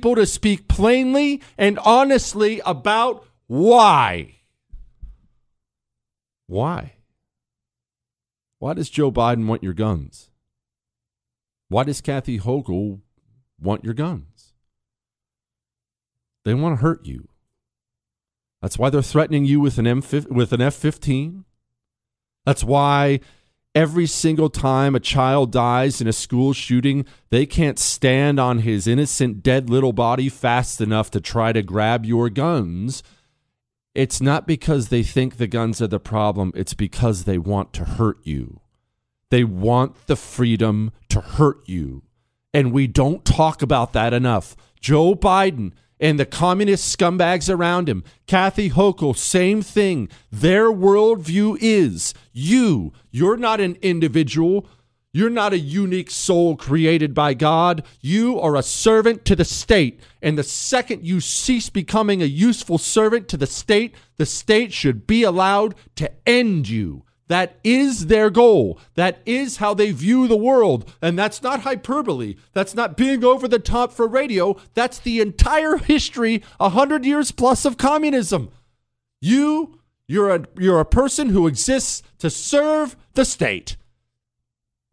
people to speak plainly and honestly about why. Why? Why does Joe Biden want your guns? Why does Kathy Hochul want your guns? They want to hurt you. That's why they're threatening you with an M with an F-15. That's why every single time a child dies in a school shooting, they can't stand on his innocent dead little body fast enough to try to grab your guns. It's not because they think the guns are the problem, it's because they want to hurt you. They want the freedom to hurt you. And we don't talk about that enough. Joe Biden and the communist scumbags around him. Kathy Hochul, same thing. Their worldview is you. You're not an individual. You're not a unique soul created by God. You are a servant to the state. And the second you cease becoming a useful servant to the state, the state should be allowed to end you. That is their goal. That is how they view the world. And that's not hyperbole. That's not being over the top for radio. That's the entire history, a hundred years plus of communism. You, you're a, you're a person who exists to serve the state.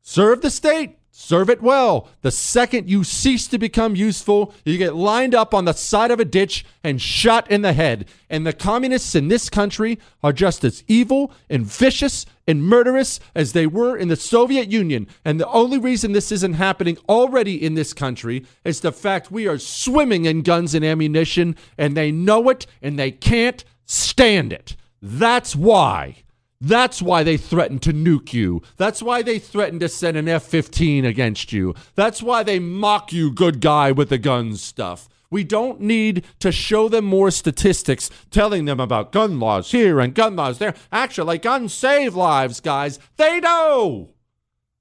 Serve the state. Serve it well. The second you cease to become useful, you get lined up on the side of a ditch and shot in the head. And the communists in this country are just as evil and vicious and murderous as they were in the Soviet Union. And the only reason this isn't happening already in this country is the fact we are swimming in guns and ammunition, and they know it and they can't stand it. That's why. That's why they threatened to nuke you. That's why they threatened to send an F 15 against you. That's why they mock you, good guy with the guns stuff. We don't need to show them more statistics telling them about gun laws here and gun laws there. Actually, like guns save lives, guys. They know.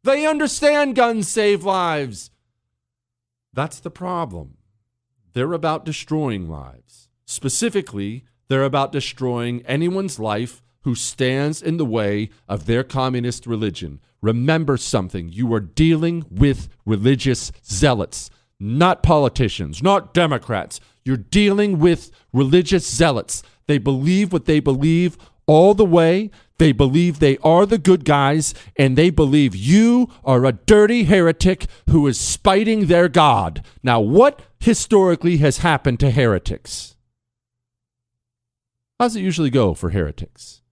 They understand guns save lives. That's the problem. They're about destroying lives. Specifically, they're about destroying anyone's life who stands in the way of their communist religion. Remember something you are dealing with religious zealots, not politicians, not Democrats. You're dealing with religious zealots. They believe what they believe all the way. They believe they are the good guys, and they believe you are a dirty heretic who is spiting their God. Now, what historically has happened to heretics? How does it usually go for heretics?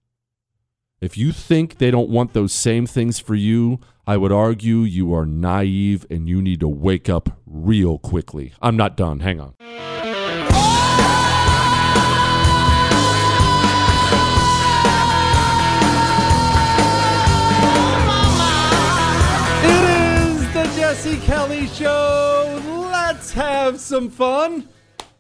If you think they don't want those same things for you, I would argue you are naive and you need to wake up real quickly. I'm not done. Hang on. It is the Jesse Kelly Show. Let's have some fun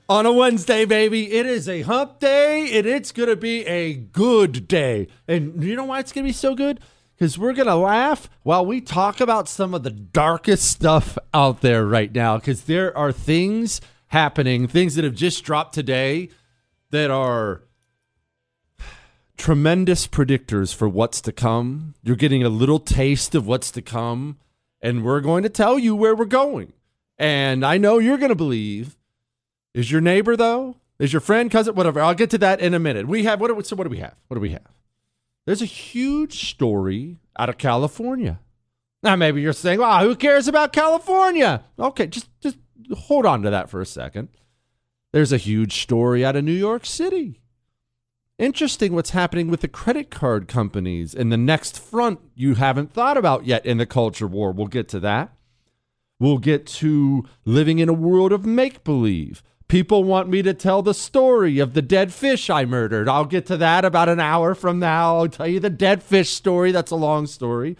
on a Wednesday, baby. It is a hump day and it's going to be a good day. And you know why it's going to be so good? Because we're going to laugh while we talk about some of the darkest stuff out there right now. Because there are things happening, things that have just dropped today that are tremendous predictors for what's to come. You're getting a little taste of what's to come. And we're going to tell you where we're going. And I know you're going to believe is your neighbor though? Is your friend, cousin, whatever? I'll get to that in a minute. We have what? So what do we have? What do we have? There's a huge story out of California. Now maybe you're saying, "Wow, who cares about California?" Okay, just just hold on to that for a second. There's a huge story out of New York City. Interesting what's happening with the credit card companies and the next front you haven't thought about yet in the culture war. We'll get to that. We'll get to living in a world of make believe People want me to tell the story of the dead fish I murdered. I'll get to that about an hour from now. I'll tell you the dead fish story. That's a long story.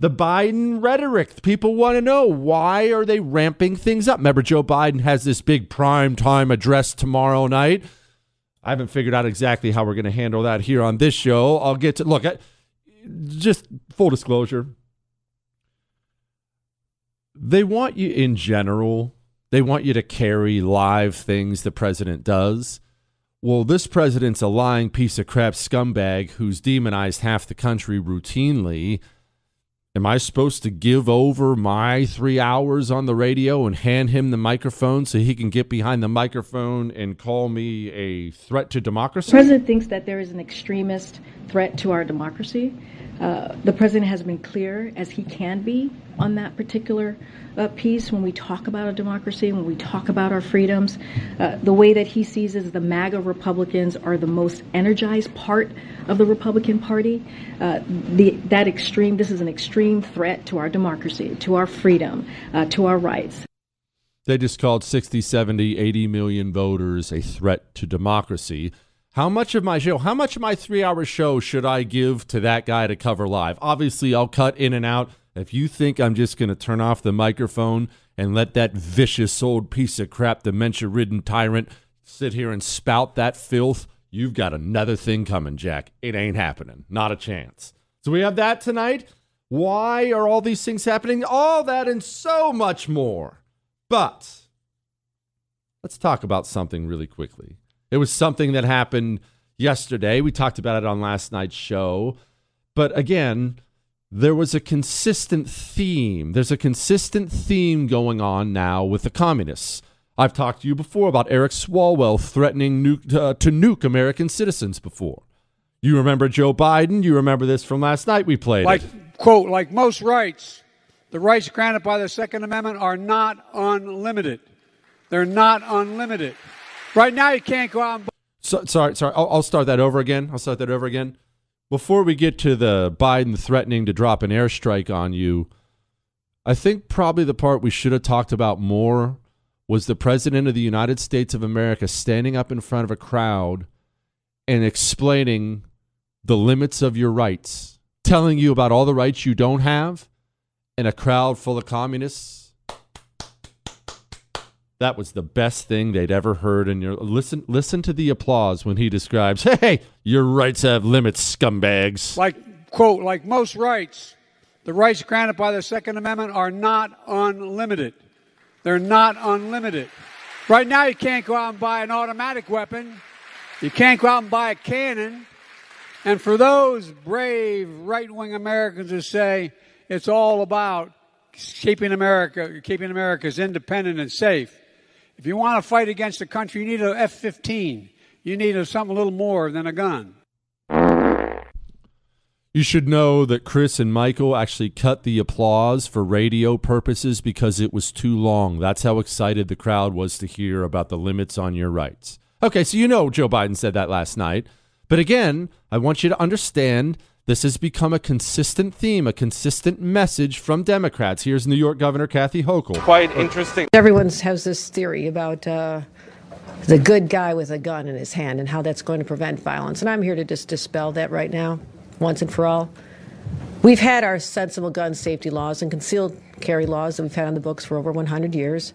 The Biden rhetoric. People want to know why are they ramping things up? Remember, Joe Biden has this big prime time address tomorrow night. I haven't figured out exactly how we're going to handle that here on this show. I'll get to look at just full disclosure. They want you in general they want you to carry live things the president does. Well, this president's a lying piece of crap scumbag who's demonized half the country routinely. Am I supposed to give over my three hours on the radio and hand him the microphone so he can get behind the microphone and call me a threat to democracy? The president thinks that there is an extremist threat to our democracy. Uh, the president has been clear, as he can be, on that particular uh, piece when we talk about a democracy, when we talk about our freedoms. Uh, the way that he sees is the MAGA Republicans are the most energized part of the Republican Party. Uh, the, that extreme, this is an extreme threat to our democracy, to our freedom, uh, to our rights. They just called 60, 70, 80 million voters a threat to democracy. How much of my show, how much of my three hour show should I give to that guy to cover live? Obviously, I'll cut in and out. If you think I'm just going to turn off the microphone and let that vicious old piece of crap, dementia ridden tyrant, sit here and spout that filth, you've got another thing coming, Jack. It ain't happening. Not a chance. So we have that tonight. Why are all these things happening? All that and so much more. But let's talk about something really quickly. It was something that happened yesterday. We talked about it on last night's show. But again, there was a consistent theme. There's a consistent theme going on now with the communists. I've talked to you before about Eric Swalwell threatening nuke, uh, to nuke American citizens before. You remember Joe Biden? You remember this from last night we played. Like, it. quote, like most rights, the rights granted by the Second Amendment are not unlimited. They're not unlimited. Right now, you can't go out and. So, sorry, sorry. I'll, I'll start that over again. I'll start that over again. Before we get to the Biden threatening to drop an airstrike on you, I think probably the part we should have talked about more was the President of the United States of America standing up in front of a crowd and explaining the limits of your rights, telling you about all the rights you don't have, in a crowd full of communists that was the best thing they'd ever heard. And your listen, listen to the applause when he describes, "Hey, your rights have limits, scumbags." Like quote, like most rights, the rights granted by the Second Amendment are not unlimited. They're not unlimited. Right now, you can't go out and buy an automatic weapon. You can't go out and buy a cannon. And for those brave right wing Americans who say it's all about keeping America, keeping America's independent and safe, if you want to fight against a country, you need an F 15. You need a, something a little more than a gun. You should know that Chris and Michael actually cut the applause for radio purposes because it was too long. That's how excited the crowd was to hear about the limits on your rights. Okay, so you know Joe Biden said that last night. But again, I want you to understand this has become a consistent theme, a consistent message from Democrats. Here's New York Governor Kathy Hochul. Quite interesting. Everyone has this theory about uh, the good guy with a gun in his hand and how that's going to prevent violence. And I'm here to just dispel that right now, once and for all. We've had our sensible gun safety laws and concealed carry laws that we've had on the books for over 100 years.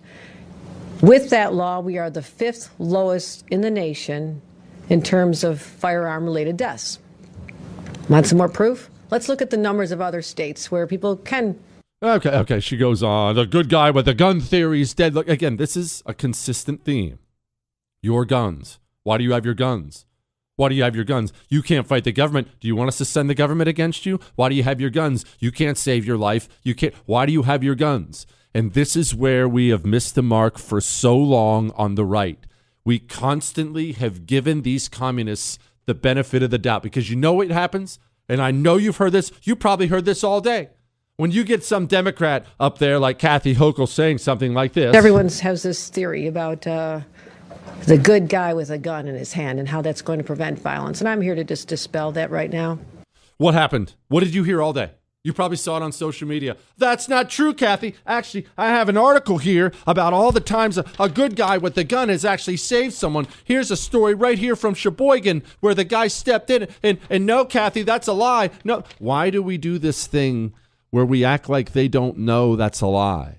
With that law, we are the fifth lowest in the nation in terms of firearm related deaths. Want some more proof? Let's look at the numbers of other states where people can. Okay, okay. She goes on. The good guy with the gun theory is dead. Look, again, this is a consistent theme. Your guns. Why do you have your guns? Why do you have your guns? You can't fight the government. Do you want us to send the government against you? Why do you have your guns? You can't save your life. You can't. Why do you have your guns? And this is where we have missed the mark for so long on the right. We constantly have given these communists the benefit of the doubt because you know what happens? And I know you've heard this. You probably heard this all day. When you get some Democrat up there like Kathy Hochul saying something like this. Everyone has this theory about uh, the good guy with a gun in his hand and how that's going to prevent violence. And I'm here to just dispel that right now. What happened? What did you hear all day? You probably saw it on social media. That's not true, Kathy. Actually, I have an article here about all the times a, a, good guy with a gun has actually saved someone. Here's a story right here from Sheboygan where the guy stepped in and, and no, Kathy, that's a lie. No. Why do we do this thing where we act like they don't know that's a lie?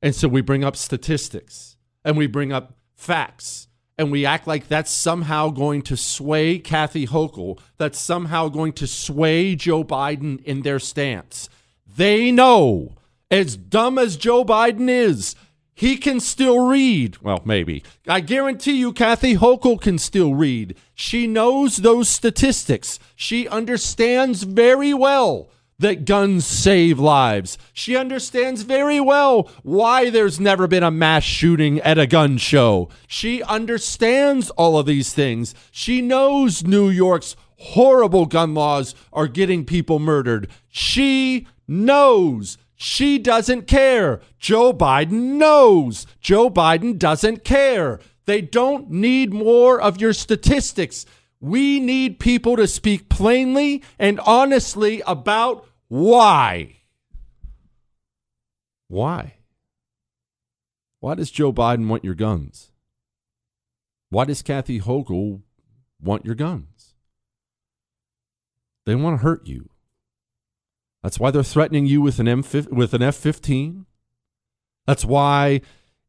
And so we bring up statistics and we bring up facts and we act like that's somehow going to sway Kathy Hochul, that's somehow going to sway Joe Biden in their stance. They know, as dumb as Joe Biden is, he can still read. Well, maybe. I guarantee you, Kathy Hochul can still read. She knows those statistics. She understands very well that guns save lives. She understands very well why there's never been a mass shooting at a gun show. She understands all of these things. She knows New York's horrible gun laws are getting people murdered. She knows. She doesn't care. Joe Biden knows. Joe Biden doesn't care. They don't need more of your statistics. We need people to speak plainly and honestly about why. Why? Why does Joe Biden want your guns? Why does Kathy Hochul want your guns? They want to hurt you. That's why they're threatening you with an M with an F-15. That's why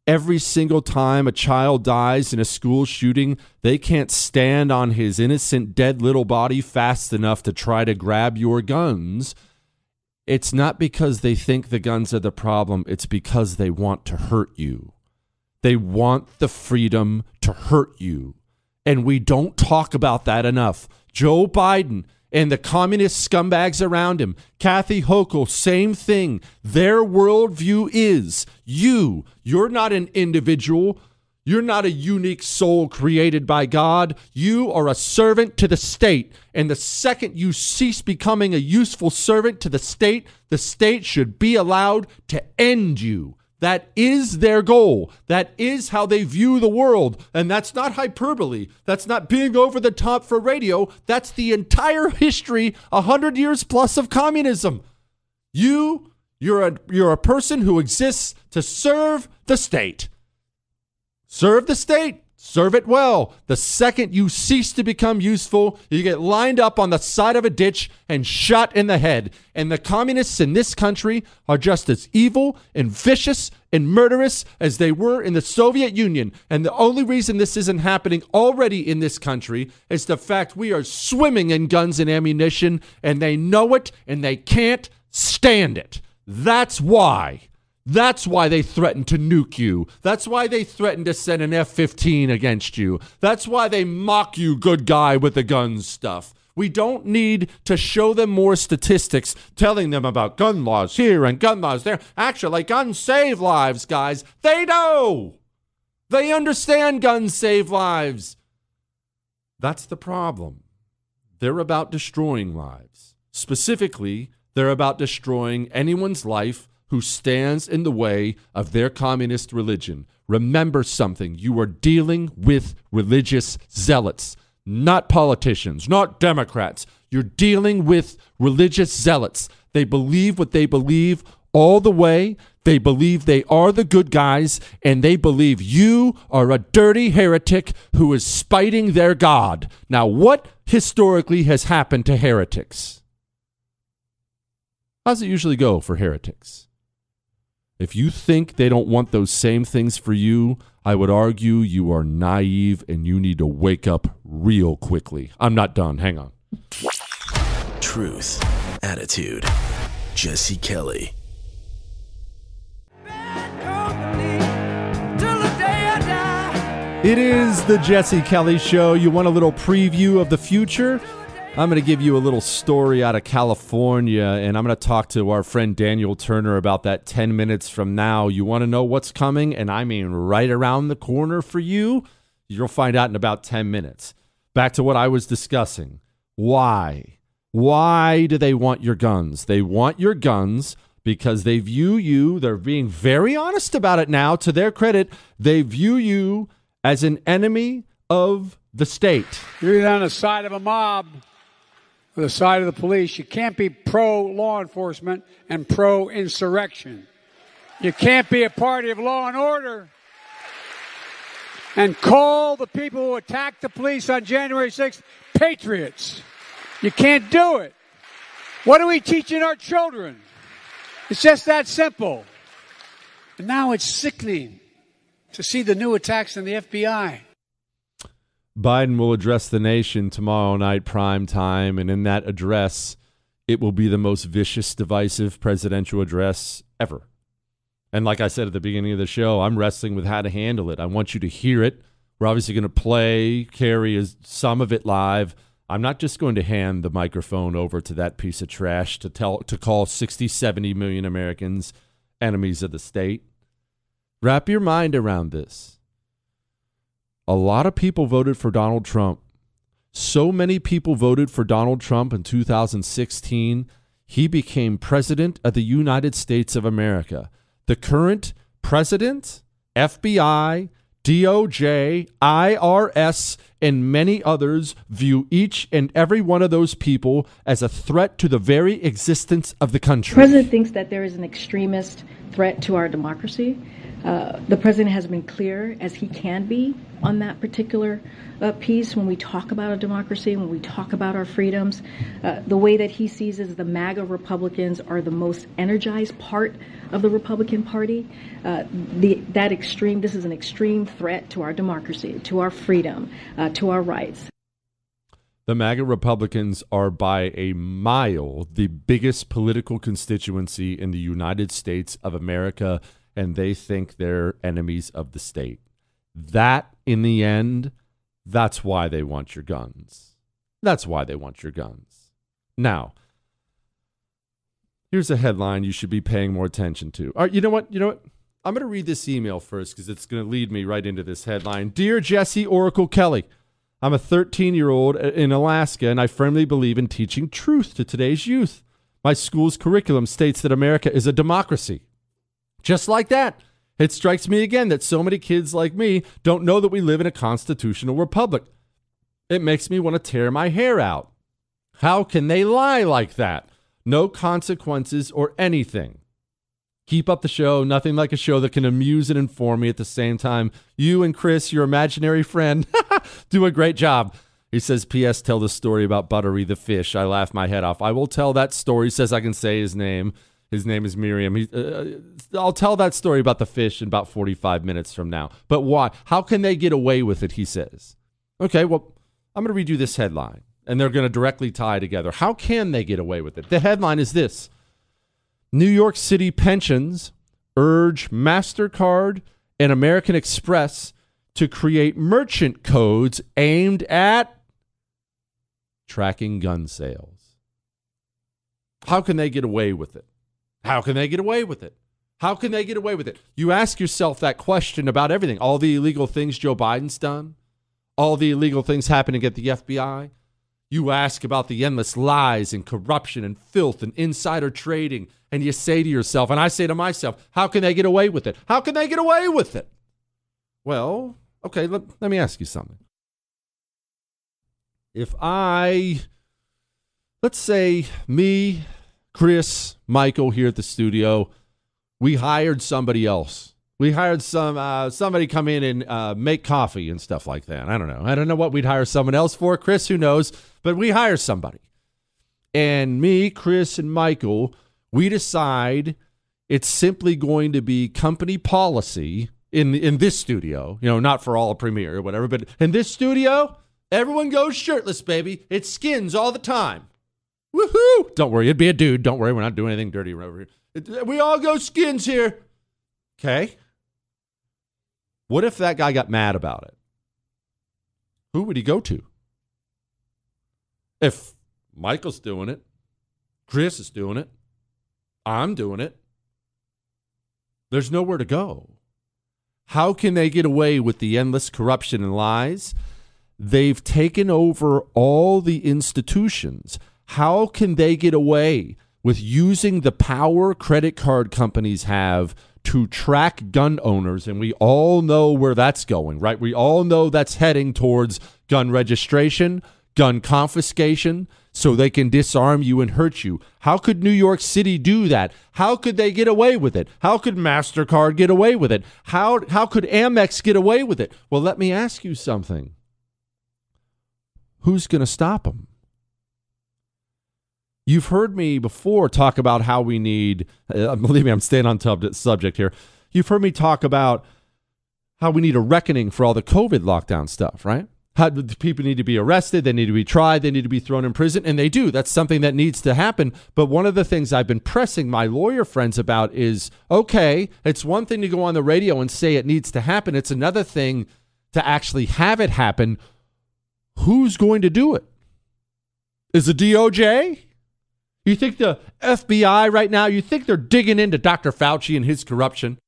Every single time a child dies in a school shooting, they can't stand on his innocent, dead little body fast enough to try to grab your guns. It's not because they think the guns are the problem, it's because they want to hurt you. They want the freedom to hurt you. And we don't talk about that enough. Joe Biden and the communist scumbags around him. Kathy Hochul, same thing. Their worldview is you. You're not an individual. You're not a unique soul created by God. You are a servant to the state. And the second you cease becoming a useful servant to the state, the state should be allowed to end you. That is their goal. That is how they view the world. And that's not hyperbole. That's not being over the top for radio. That's the entire history, a hundred years plus of communism. You, you're a, you're a person who exists to serve the state. Serve the state. Serve it well. The second you cease to become useful, you get lined up on the side of a ditch and shot in the head. And the communists in this country are just as evil and vicious and murderous as they were in the Soviet Union. And the only reason this isn't happening already in this country is the fact we are swimming in guns and ammunition, and they know it and they can't stand it. That's why. That's why they threatened to nuke you. That's why they threatened to send an F 15 against you. That's why they mock you, good guy with the guns stuff. We don't need to show them more statistics telling them about gun laws here and gun laws there. Actually, like guns save lives, guys. They know. They understand guns save lives. That's the problem. They're about destroying lives. Specifically, they're about destroying anyone's life who stands in the way of their communist religion. Remember something you are dealing with religious zealots, not politicians, not Democrats. You're dealing with religious zealots. They believe what they believe all the way. They believe they are the good guys, and they believe you are a dirty heretic who is spiting their God. Now, what historically has happened to heretics? How does it usually go for heretics? If you think they don't want those same things for you, I would argue you are naive and you need to wake up real quickly. I'm not done. Hang on. Truth, attitude, Jesse Kelly. It is the Jesse Kelly Show. You want a little preview of the future? I'm going to give you a little story out of California, and I'm going to talk to our friend Daniel Turner about that 10 minutes from now. You want to know what's coming, and I mean right around the corner for you? You'll find out in about 10 minutes. Back to what I was discussing. Why? Why do they want your guns? They want your guns because they view you, they're being very honest about it now, to their credit, they view you as an enemy of the state. You're on the side of a mob the side of the police. You can't be pro law enforcement and pro insurrection. You can't be a party of law and order and call the people who attacked the police on January 6th patriots. You can't do it. What are we teaching our children? It's just that simple. And now it's sickening to see the new attacks on the FBI. Biden will address the nation tomorrow night, prime time, and in that address, it will be the most vicious, divisive presidential address ever. And like I said at the beginning of the show, I'm wrestling with how to handle it. I want you to hear it. We're obviously going to play, carry some of it live. I'm not just going to hand the microphone over to that piece of trash to tell to call 60, 70 million Americans enemies of the state. Wrap your mind around this. A lot of people voted for Donald Trump. So many people voted for Donald Trump in 2016, he became president of the United States of America. The current president, FBI, DOJ, IRS, and many others view each and every one of those people as a threat to the very existence of the country. The president thinks that there is an extremist threat to our democracy. Uh, the president has been clear, as he can be, on that particular uh, piece when we talk about a democracy, when we talk about our freedoms. Uh, the way that he sees is the MAGA Republicans are the most energized part of the Republican Party. Uh, the, that extreme, this is an extreme threat to our democracy, to our freedom, uh, to our rights. The MAGA Republicans are by a mile the biggest political constituency in the United States of America and they think they're enemies of the state. That, in the end, that's why they want your guns. That's why they want your guns. Now, here's a headline you should be paying more attention to. All right, you know what? You know what? I'm going to read this email first because it's going to lead me right into this headline. Dear Jesse Oracle Kelly, I'm a 13 year old uh, in Alaska and I firmly believe in teaching truth to today's youth. My school's curriculum states that America is a democracy. Just like that, it strikes me again that so many kids like me don't know that we live in a constitutional republic. It makes me want to tear my hair out. How can they lie like that? No consequences or anything. Keep up the show. Nothing like a show that can amuse and inform me at the same time. You and Chris, your imaginary friend, do a great job. He says, P.S. Tell the story about Buttery the fish. I laugh my head off. I will tell that story. Says I can say his name. His name is Miriam. He, uh, I'll tell that story about the fish in about 45 minutes from now. But why? How can they get away with it? He says. Okay, well, I'm going to read you this headline, and they're going to directly tie together. How can they get away with it? The headline is this New York City pensions urge MasterCard and American Express to create merchant codes aimed at tracking gun sales. How can they get away with it? How can they get away with it? How can they get away with it? You ask yourself that question about everything. All the illegal things Joe Biden's done, all the illegal things happening at the FBI. You ask about the endless lies and corruption and filth and insider trading. And you say to yourself, and I say to myself, how can they get away with it? How can they get away with it? Well, okay, let, let me ask you something. If I, let's say me Chris, Michael here at the studio, we hired somebody else. We hired some uh, somebody come in and uh, make coffee and stuff like that. I don't know. I don't know what we'd hire someone else for. Chris, who knows? But we hire somebody, and me, Chris, and Michael, we decide it's simply going to be company policy in in this studio. You know, not for all premiere or whatever, but in this studio, everyone goes shirtless, baby. It skins all the time. Woohoo! Don't worry, it'd be a dude. Don't worry, we're not doing anything dirty over here. Uh, we all go skins here. Okay. What if that guy got mad about it? Who would he go to? If Michael's doing it, Chris is doing it, I'm doing it, there's nowhere to go. How can they get away with the endless corruption and lies? They've taken over all the institutions. How can they get away with using the power credit card companies have to track gun owners? And we all know where that's going, right? We all know that's heading towards gun registration, gun confiscation, so they can disarm you and hurt you. How could New York City do that? How could they get away with it? How could MasterCard get away with it? How, how could Amex get away with it? Well, let me ask you something. Who's going to stop them? You've heard me before talk about how we need, uh, believe me, I'm staying on tub- subject here. You've heard me talk about how we need a reckoning for all the COVID lockdown stuff, right? How people need to be arrested, they need to be tried, they need to be thrown in prison, and they do. That's something that needs to happen. But one of the things I've been pressing my lawyer friends about is okay, it's one thing to go on the radio and say it needs to happen, it's another thing to actually have it happen. Who's going to do it? Is the DOJ? You think the FBI right now, you think they're digging into Dr. Fauci and his corruption?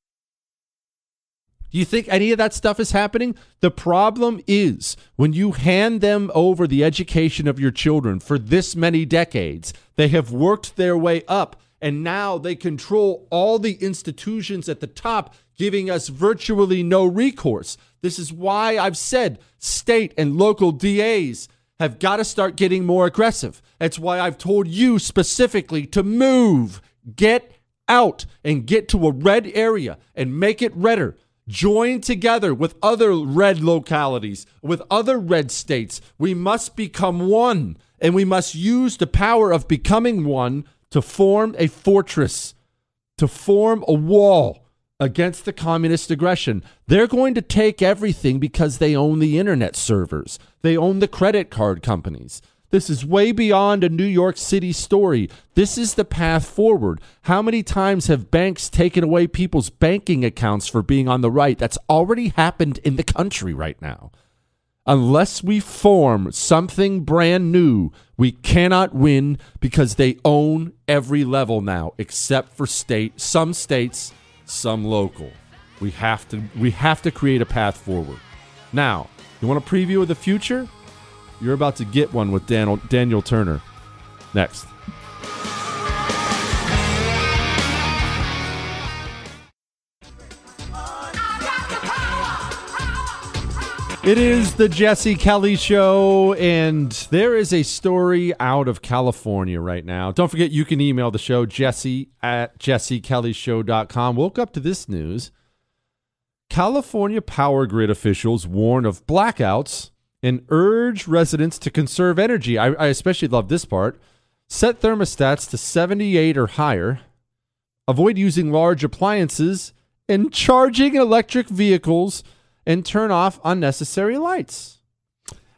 Do you think any of that stuff is happening? The problem is when you hand them over the education of your children for this many decades, they have worked their way up and now they control all the institutions at the top, giving us virtually no recourse. This is why I've said state and local DAs have got to start getting more aggressive. That's why I've told you specifically to move, get out, and get to a red area and make it redder. Join together with other red localities, with other red states. We must become one, and we must use the power of becoming one to form a fortress, to form a wall against the communist aggression. They're going to take everything because they own the internet servers, they own the credit card companies. This is way beyond a New York City story. This is the path forward. How many times have banks taken away people's banking accounts for being on the right? That's already happened in the country right now. Unless we form something brand new, we cannot win because they own every level now, except for state, some states, some local. We have to we have to create a path forward. Now, you want a preview of the future? You're about to get one with Daniel, Daniel Turner. Next. It is the Jesse Kelly Show, and there is a story out of California right now. Don't forget, you can email the show, jesse at jessekellyshow.com. Woke up to this news. California power grid officials warn of blackouts and urge residents to conserve energy. I, I especially love this part. Set thermostats to 78 or higher. Avoid using large appliances and charging electric vehicles – and turn off unnecessary lights.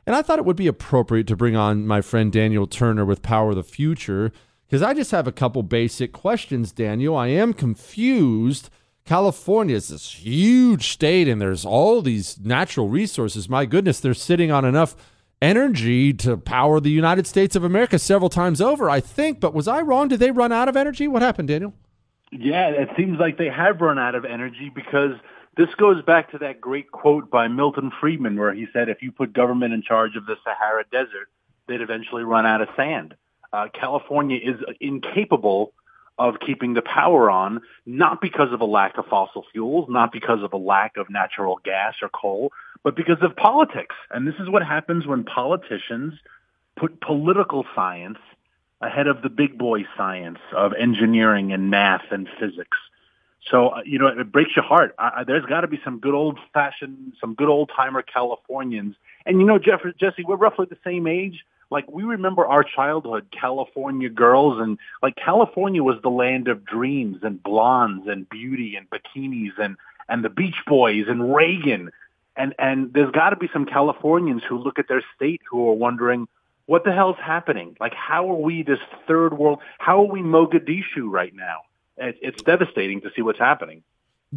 And I thought it would be appropriate to bring on my friend Daniel Turner with Power of the Future because I just have a couple basic questions, Daniel. I am confused. California is this huge state and there's all these natural resources. My goodness, they're sitting on enough energy to power the United States of America several times over, I think. But was I wrong? Did they run out of energy? What happened, Daniel? Yeah, it seems like they have run out of energy because this goes back to that great quote by Milton Friedman where he said, if you put government in charge of the Sahara Desert, they'd eventually run out of sand. Uh, California is incapable of keeping the power on, not because of a lack of fossil fuels, not because of a lack of natural gas or coal, but because of politics. And this is what happens when politicians put political science ahead of the big boy science of engineering and math and physics. So uh, you know, it breaks your heart. I, there's got to be some good old fashioned, some good old timer Californians. And you know, Jeff, Jesse, we're roughly the same age. Like we remember our childhood, California girls, and like California was the land of dreams and blondes and beauty and bikinis and and the Beach Boys and Reagan. And and there's got to be some Californians who look at their state who are wondering, what the hell's happening? Like, how are we this third world? How are we Mogadishu right now? It's devastating to see what's happening.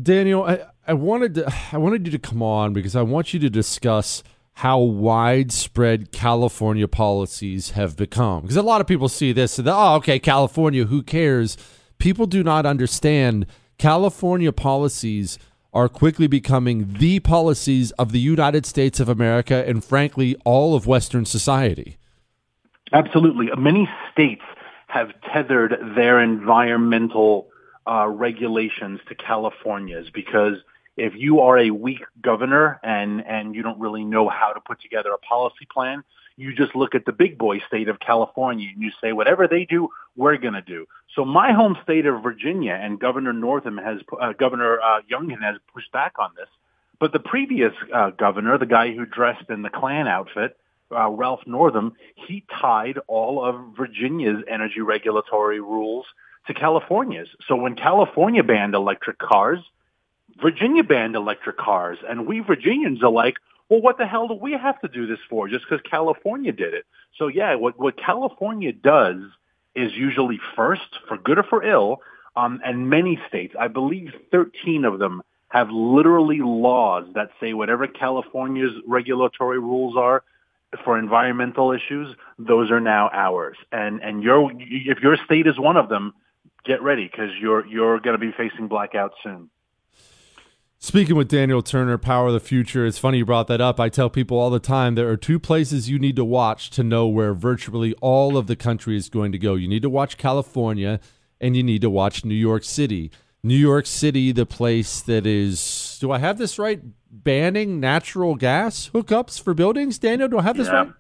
Daniel, I, I wanted to, I wanted you to come on because I want you to discuss how widespread California policies have become. Because a lot of people see this and oh, okay, California, who cares? People do not understand California policies are quickly becoming the policies of the United States of America and frankly all of Western society. Absolutely. Many states have tethered their environmental uh, regulations to California's because if you are a weak governor and and you don't really know how to put together a policy plan, you just look at the big boy state of California and you say whatever they do, we're going to do. So my home state of Virginia and Governor Northam has uh, Governor uh, Youngkin has pushed back on this, but the previous uh, governor, the guy who dressed in the Klan outfit, uh, Ralph Northam, he tied all of Virginia's energy regulatory rules to California's. So when California banned electric cars, Virginia banned electric cars. And we Virginians are like, well, what the hell do we have to do this for just because California did it? So yeah, what, what California does is usually first, for good or for ill, um, and many states, I believe 13 of them, have literally laws that say whatever California's regulatory rules are, for environmental issues, those are now ours. And and your if your state is one of them, get ready because you're you're going to be facing blackouts soon. Speaking with Daniel Turner, Power of the Future, it's funny you brought that up. I tell people all the time there are two places you need to watch to know where virtually all of the country is going to go. You need to watch California and you need to watch New York City. New York City, the place that is, do I have this right? Banning natural gas hookups for buildings? Daniel, do I have this Yeah. right?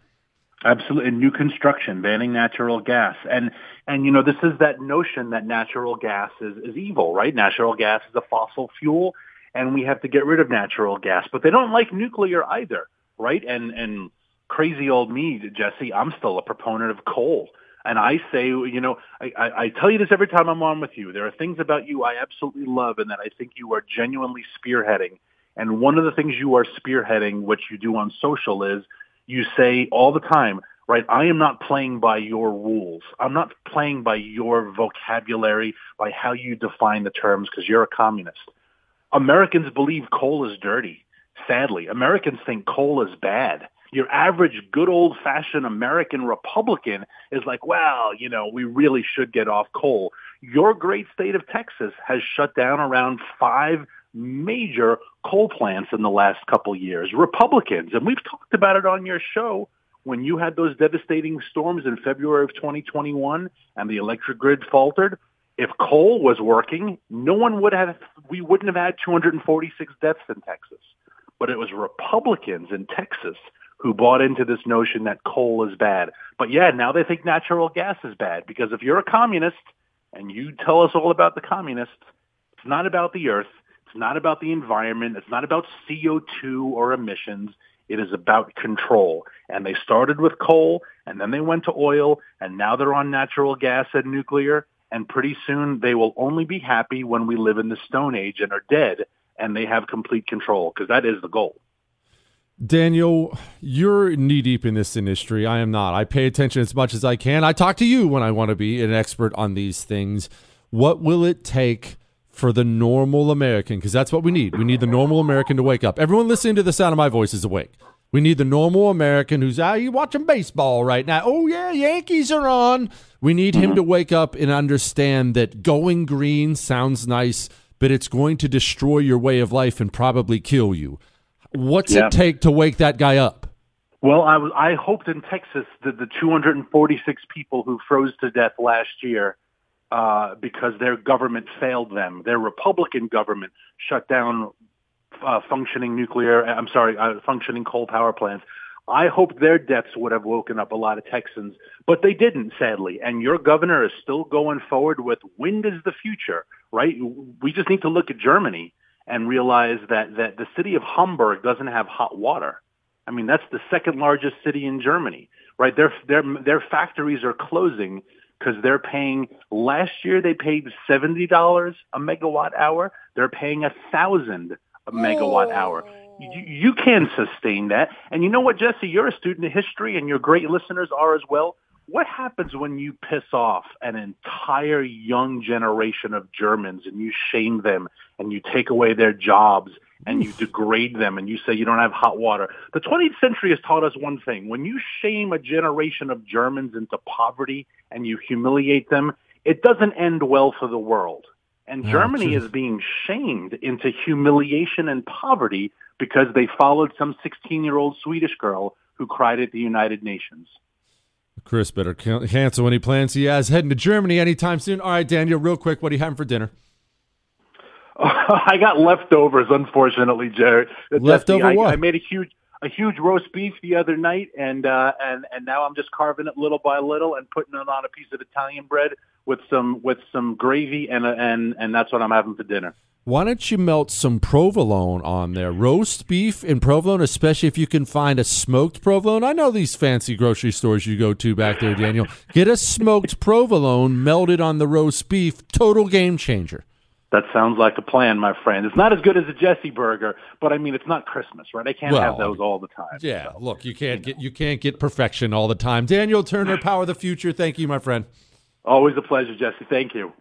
Absolutely, new construction banning natural gas, and and you know this is that notion that natural gas is is evil, right? Natural gas is a fossil fuel, and we have to get rid of natural gas. But they don't like nuclear either, right? And and crazy old me, Jesse, I'm still a proponent of coal. And I say, you know, I, I, I tell you this every time I'm on with you. There are things about you I absolutely love, and that I think you are genuinely spearheading. And one of the things you are spearheading, which you do on social, is you say all the time, right? I am not playing by your rules. I'm not playing by your vocabulary, by how you define the terms, because you're a communist. Americans believe coal is dirty. Sadly, Americans think coal is bad. Your average good old fashioned American Republican is like, well, you know, we really should get off coal. Your great state of Texas has shut down around five major coal plants in the last couple years. Republicans, and we've talked about it on your show when you had those devastating storms in February of 2021 and the electric grid faltered. If coal was working, no one would have, we wouldn't have had 246 deaths in Texas. But it was Republicans in Texas who bought into this notion that coal is bad. But yeah, now they think natural gas is bad because if you're a communist and you tell us all about the communists, it's not about the earth. It's not about the environment. It's not about CO2 or emissions. It is about control. And they started with coal and then they went to oil and now they're on natural gas and nuclear. And pretty soon they will only be happy when we live in the Stone Age and are dead and they have complete control because that is the goal. Daniel, you're knee deep in this industry. I am not. I pay attention as much as I can. I talk to you when I want to be an expert on these things. What will it take for the normal American? Because that's what we need. We need the normal American to wake up. Everyone listening to the sound of my voice is awake. We need the normal American who's out. You watching baseball right now? Oh yeah, Yankees are on. We need him mm-hmm. to wake up and understand that going green sounds nice, but it's going to destroy your way of life and probably kill you. What's Yeah. it take to wake that guy up? Well, I was I hoped in Texas that the 246 people who froze to death last year uh, because their government failed them, their Republican government shut down uh, functioning nuclear. I'm sorry, uh, functioning coal power plants. I hoped their deaths would have woken up a lot of Texans, but they didn't, sadly. And your governor is still going forward with wind is the future, right? We just need to look at Germany and realize that, that the city of Hamburg doesn't have hot water. I mean, that's the second largest city in Germany, right? Their, their, their factories are closing because they're paying, last year they paid $70 a megawatt hour. They're paying a thousand a megawatt hour. You, oh. you can sustain that. And you know what, Jesse? You're a student of history and your great listeners are as well. What happens when you piss off an entire young generation of Germans and you shame them and you take away their jobs and you degrade them and you say you don't have hot water? The 20th century has taught us one thing. When you shame a generation of Germans into poverty and you humiliate them, it doesn't end well for the world. And Oh, Germany is being shamed into humiliation and poverty because they followed some 16-year-old Swedish girl who cried at the United Nations. Chris better cancel any plans he has heading to Germany anytime soon. All right, Daniel, real quick, what are you having for dinner? I got leftovers, unfortunately, Jared. Leftover I, what? I made a huge a huge roast beef the other night, and uh, and and now I'm just carving it little by little and putting it on a piece of Italian bread with some with some gravy, and and and that's what I'm having for dinner. Why don't you melt some provolone on there? Roast beef and provolone, especially if you can find a smoked provolone. I know these fancy grocery stores you go to back there, Daniel. Get a smoked provolone melted on the roast beef. Total game changer. That sounds like a plan, my friend. It's not as good as a Jesse burger, but I mean, it's not Christmas, right? I can't Well, have those all the time. Yeah, look, you can't get you can't get perfection all the time. Daniel Turner, Power of the Future. Thank you, my friend. Always a pleasure, Jesse. Thank you.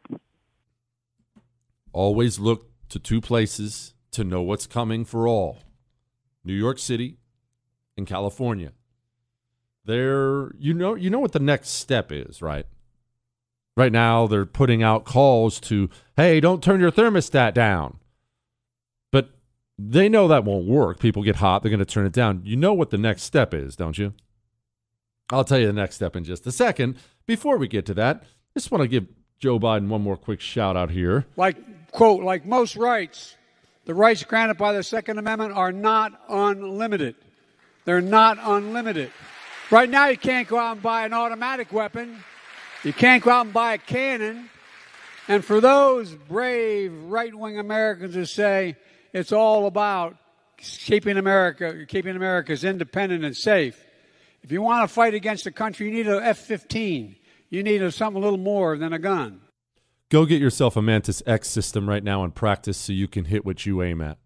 Always look to two places to know what's coming for all New York City and California. they're you know you know what the next step is, right? Right now they're putting out calls to, "Hey, don't turn your thermostat down." But they know that won't work. People get hot, they're going to turn it down. You know what the next step is, don't you? I'll tell you the next step in just a second. Before we get to that, I just want to give Joe Biden one more quick shout out here. Like, quote, like most rights, the rights granted by the Second Amendment are not unlimited. They're not unlimited. Right now, you can't go out and buy an automatic weapon. You can't go out and buy a cannon. And for those brave right wing Americans who say it's all about keeping America, keeping America's independent and safe, if you want to fight against the country, you need an F 15. You need a, something a little more than a gun. Go get yourself a Mantis X system right now and practice so you can hit what you aim at.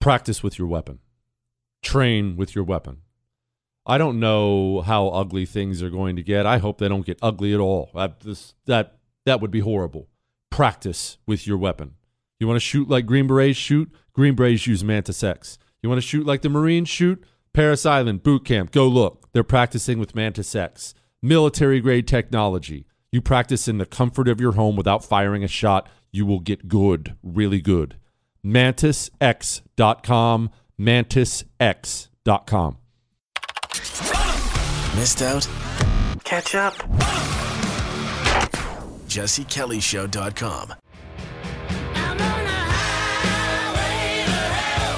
Practice with your weapon, train with your weapon. I don't know how ugly things are going to get. I hope they don't get ugly at all. That, this, that, that would be horrible. Practice with your weapon. You want to shoot like Green Berets shoot? Green Berets use Mantis X. You want to shoot like the Marines shoot? Parris Island Boot Camp. Go look. They're practicing with Mantis X. Military grade technology. You practice in the comfort of your home without firing a shot. You will get good, really good. MantisX.com. MantisX.com. Missed out? Catch up. JesseKellyShow.com.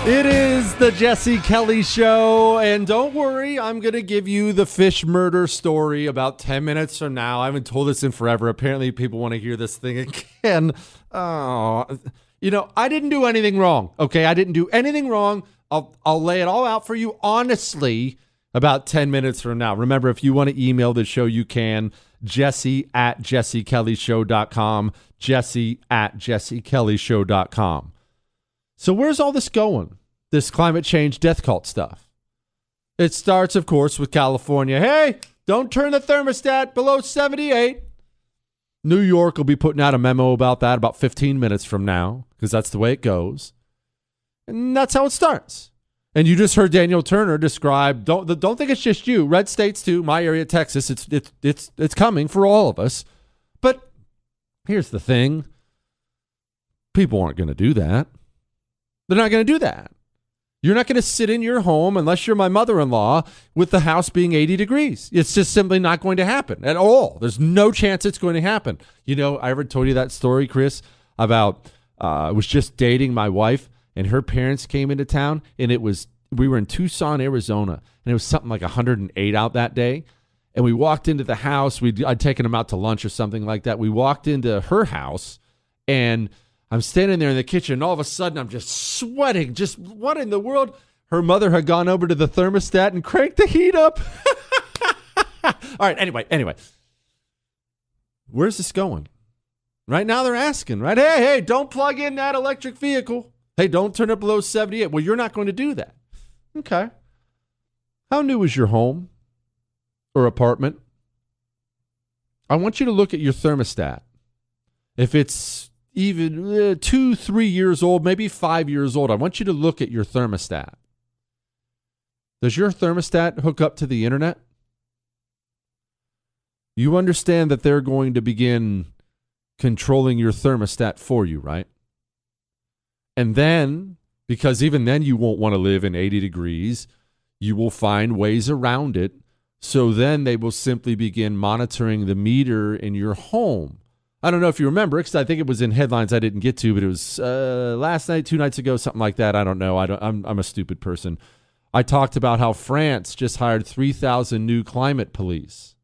It is the Jesse Kelly Show, and don't worry, I'm going to give you the fish murder story about 10 minutes from now. I haven't told this in forever. Apparently, people want to hear this thing again. Oh, you know, I didn't do anything wrong, okay? I didn't do anything wrong. I'll, I'll lay it all out for you honestly about 10 minutes from now. Remember, if you want to email the show, you can. Jesse at jessekellyshow.com. Jesse at jessekellyshow.com. So, where's all this going? This climate change death cult stuff. It starts, of course, with California. Hey, don't turn the thermostat below 78. New York will be putting out a memo about that about 15 minutes from now, because that's the way it goes. And that's how it starts. And you just heard Daniel Turner describe don't don't think it's just you. Red states too, my area, Texas. It's it's it's it's coming for all of us. But here's the thing. People aren't going to do that. They're not going to do that. You're not going to sit in your home unless you're my mother in law with the house being 80 degrees. It's just simply not going to happen at all. There's no chance it's going to happen. You know, I ever told you that story, Chris, about uh, I was just dating my wife and her parents came into town and it was, we were in Tucson, Arizona, and it was something like 108 out that day. And we walked into the house. we I'd taken them out to lunch or something like that. We walked into her house and I'm standing there in the kitchen, and all of a sudden I'm just sweating. Just what in the world? Her mother had gone over to the thermostat and cranked the heat up. all right, anyway, anyway. Where's this going? Right now they're asking, right? Hey, hey, don't plug in that electric vehicle. Hey, don't turn it below 78. Well, you're not going to do that. Okay. How new is your home or apartment? I want you to look at your thermostat. If it's even uh, two, three years old, maybe five years old, I want you to look at your thermostat. Does your thermostat hook up to the internet? You understand that they're going to begin controlling your thermostat for you, right? And then, because even then you won't want to live in 80 degrees, you will find ways around it. So then they will simply begin monitoring the meter in your home. I don't know if you remember because I think it was in headlines I didn't get to, but it was uh, last night, two nights ago, something like that. I don't know. I don't, I'm, I'm a stupid person. I talked about how France just hired 3,000 new climate police.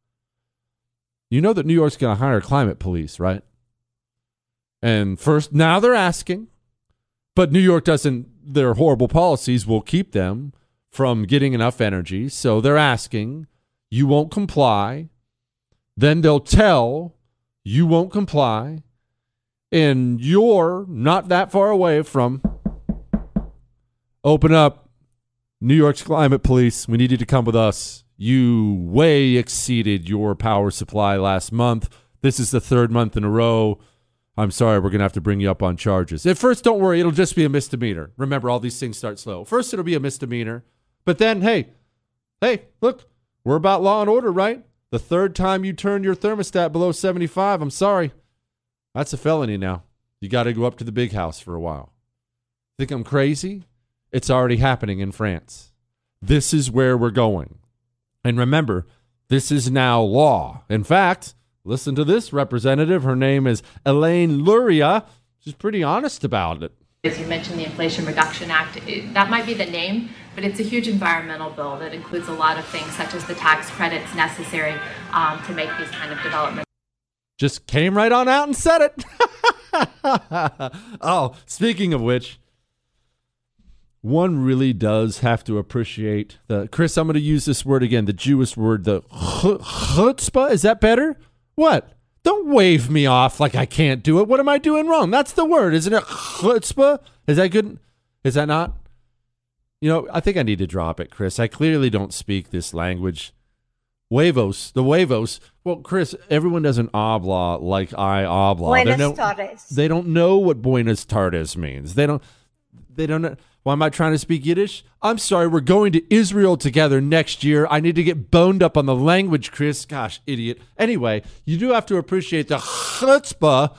You know that New York's going to hire climate police, right? And first, now they're asking, but New York doesn't, their horrible policies will keep them from getting enough energy. So they're asking, you won't comply. Then they'll tell, you won't comply. And you're not that far away from open up New York's climate police. We need you to come with us. You way exceeded your power supply last month. This is the third month in a row. I'm sorry, we're going to have to bring you up on charges. At first, don't worry, it'll just be a misdemeanor. Remember, all these things start slow. First, it'll be a misdemeanor. But then, hey, hey, look, We're about law and order, right? The third time you turn your thermostat below 75, I'm sorry. That's a felony now. You got to go up to the big house for a while. Think I'm crazy? It's already happening in France. This is where we're going. And remember, this is now law. In fact, listen to this representative. Her name is Elaine Luria. She's pretty honest about it. As you mentioned, the Inflation Reduction Act, it, that might be the name, but it's a huge environmental bill that includes a lot of things, such as the tax credits necessary um, to make these kind of developments. Just came right on out and said it. oh, speaking of which, one really does have to appreciate the Chris. I'm going to use this word again, the Jewish word, the chutzpah. Is that better? What? Don't wave me off like I can't do it. What am I doing wrong? That's the word, isn't it? Chutzpah. Is that good? Is that not? You know, I think I need to drop it, Chris. I clearly don't speak this language. Huevos, the huevos. Well, Chris, everyone does an obla like I obla. They don't, tardes. They don't know what buenas tardes means. They don't. They don't. Know. Why am I trying to speak Yiddish? I'm sorry. We're going to Israel together next year. I need to get boned up on the language, Chris. Gosh, idiot. Anyway, you do have to appreciate the chutzpah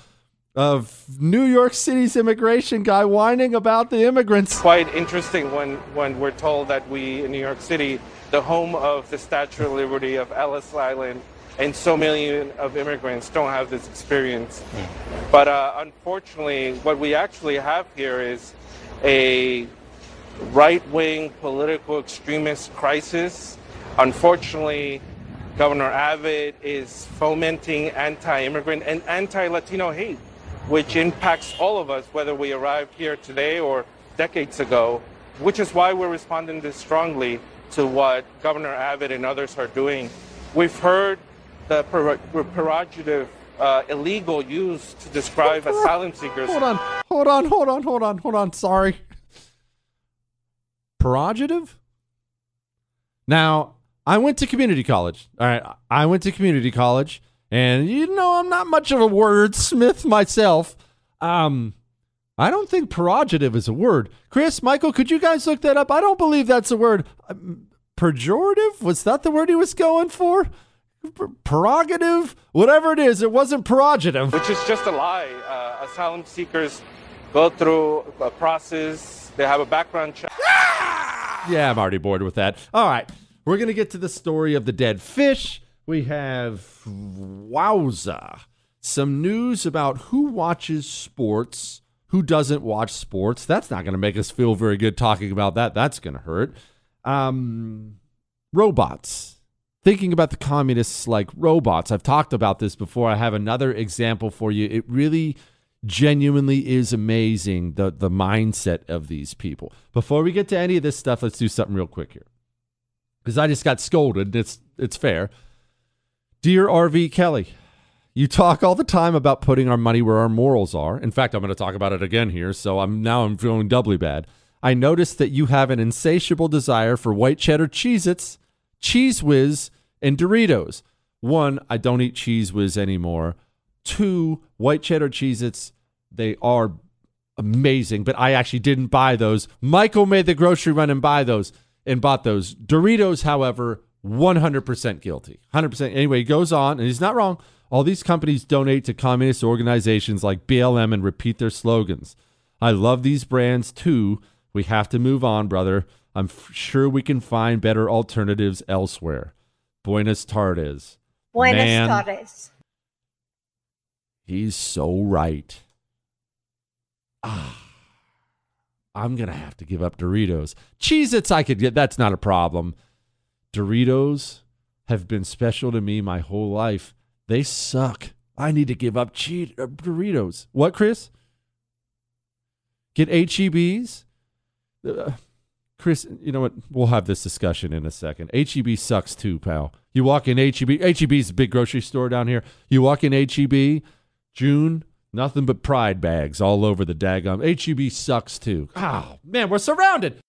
of New York City's immigration guy whining about the immigrants. quite interesting when, when we're told that we in New York City, the home of the Statue of Liberty of Ellis Island, and so many of immigrants don't have this experience. But uh, unfortunately, what we actually have here is a right-wing political extremist crisis. Unfortunately, Governor Abbott is fomenting anti-immigrant and anti-Latino hate, which impacts all of us, whether we arrived here today or decades ago, which is why we're responding this strongly to what Governor Abbott and others are doing. We've heard the prerogative uh, illegal used to describe asylum seekers. Hold on, hold on, hold on, hold on, hold on. Sorry. Prerogative? Now, I went to community college. All right. I went to community college, and you know, I'm not much of a wordsmith myself. Um, I don't think prerogative is a word. Chris, Michael, could you guys look that up? I don't believe that's a word. Um, pejorative? Was that the word he was going for? Prerogative? Whatever it is, it wasn't prerogative. which is just a lie. Uh, asylum seekers go through a process. They have a background check. Yeah, I'm already bored with that. All right. We're going to get to the story of the dead fish. We have, wowza, some news about who watches sports, who doesn't watch sports. That's not going to make us feel very good talking about that. That's going to hurt. Um, robots. Thinking about the communists like robots. I've talked about this before. I have another example for you. It really genuinely is amazing the the mindset of these people. Before we get to any of this stuff, let's do something real quick here. Because I just got scolded. It's it's fair. Dear RV Kelly, you talk all the time about putting our money where our morals are. In fact, I'm going to talk about it again here, so I'm now I'm feeling doubly bad. I noticed that you have an insatiable desire for white cheddar Cheez-Its, Cheez Whiz, and Doritos. One, I don't eat Cheez Whiz anymore. Two, white cheddar Cheez-Its, they are amazing, but I actually didn't buy those. Michael made the grocery run and buy those and bought those. Doritos, however, 100% guilty. 100%. Anyway, he goes on, and he's not wrong. All these companies donate to communist organizations like BLM and repeat their slogans. I love these brands too. We have to move on, brother. I'm f- sure we can find better alternatives elsewhere. Buenas tardes. Buenas Man, tardes. He's so right. Ah, I'm going to have to give up Doritos. Cheez Its, I could get. That's not a problem. Doritos have been special to me my whole life. They suck. I need to give up cheat, uh, Doritos. What, Chris? Get HEBs? Uh, Chris, you know what? We'll have this discussion in a second. HEB sucks too, pal. You walk in HEB. Is a big grocery store down here. You walk in HEB, June, nothing but pride bags all over the daggum. HEB sucks too. Oh, man, we're surrounded.